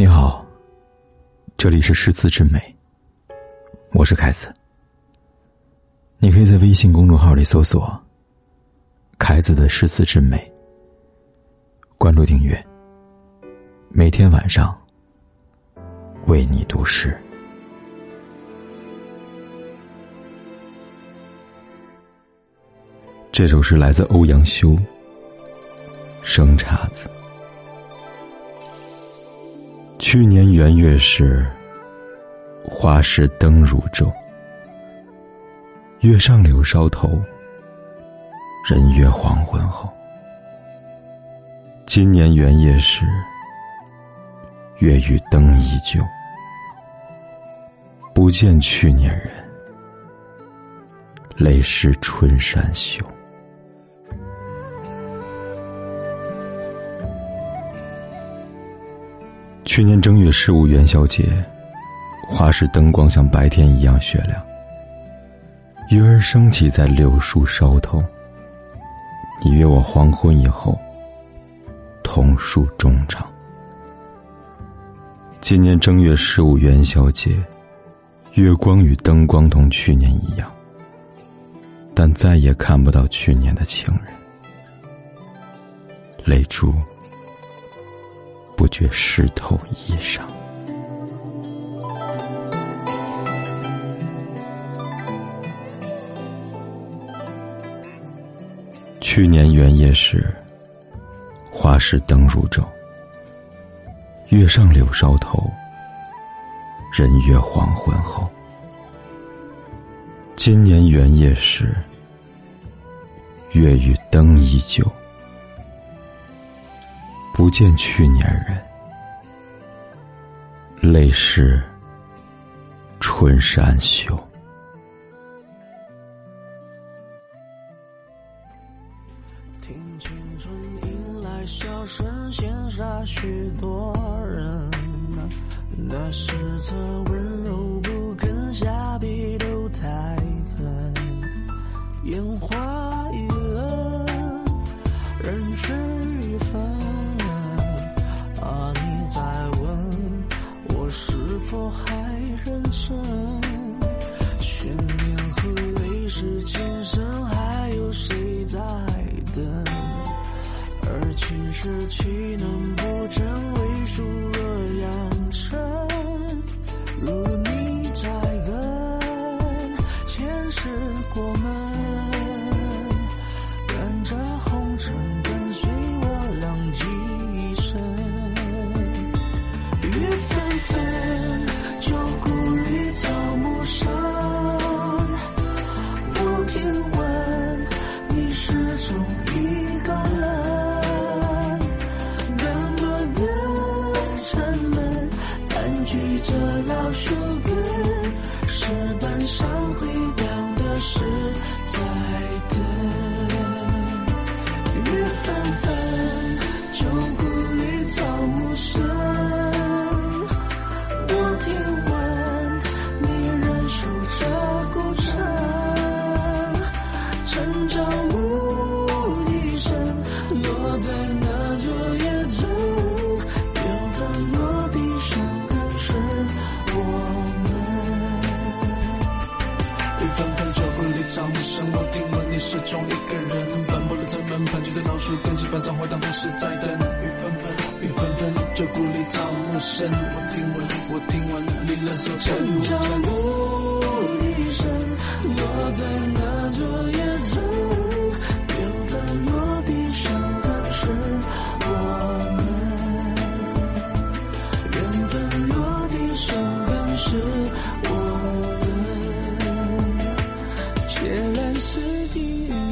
你好，这里是诗词之美，我是凯子。你可以在微信公众号里搜索“凯子的诗词之美”，关注订阅，每天晚上为你读诗。这首诗来自欧阳修，《生姹子》。去年元月时，花市灯如昼。月上柳梢头，人约黄昏后。今年元夜时，月与灯依旧，不见去年人，泪湿春衫袖。去年正月十五元宵节，花市灯光像白天一样雪亮。鱼儿升起在柳树梢头。你约我黄昏以后，同树衷肠。今年正月十五元宵节，月光与灯光同去年一样，但再也看不到去年的情人，泪珠。不觉湿透衣裳。去年元夜时，花市灯如昼，月上柳梢头，人约黄昏后。今年元夜时，月与灯依旧。不见去年人，泪湿春衫袖。听青春迎来笑声，羡煞许多人。那是他温柔失去呢？回荡的是在等，雨纷纷，旧故里草木深。我听闻你仍守着孤城，城长无一声落在。始终一个人奔波的城门，盘踞在老树根石板上回荡，都是在等雨纷纷，雨纷纷，旧故里草木深。我听闻，我听闻，离人所尘无尘。一声落在那座野村，缘分落地生根是我们，缘分落地生根是。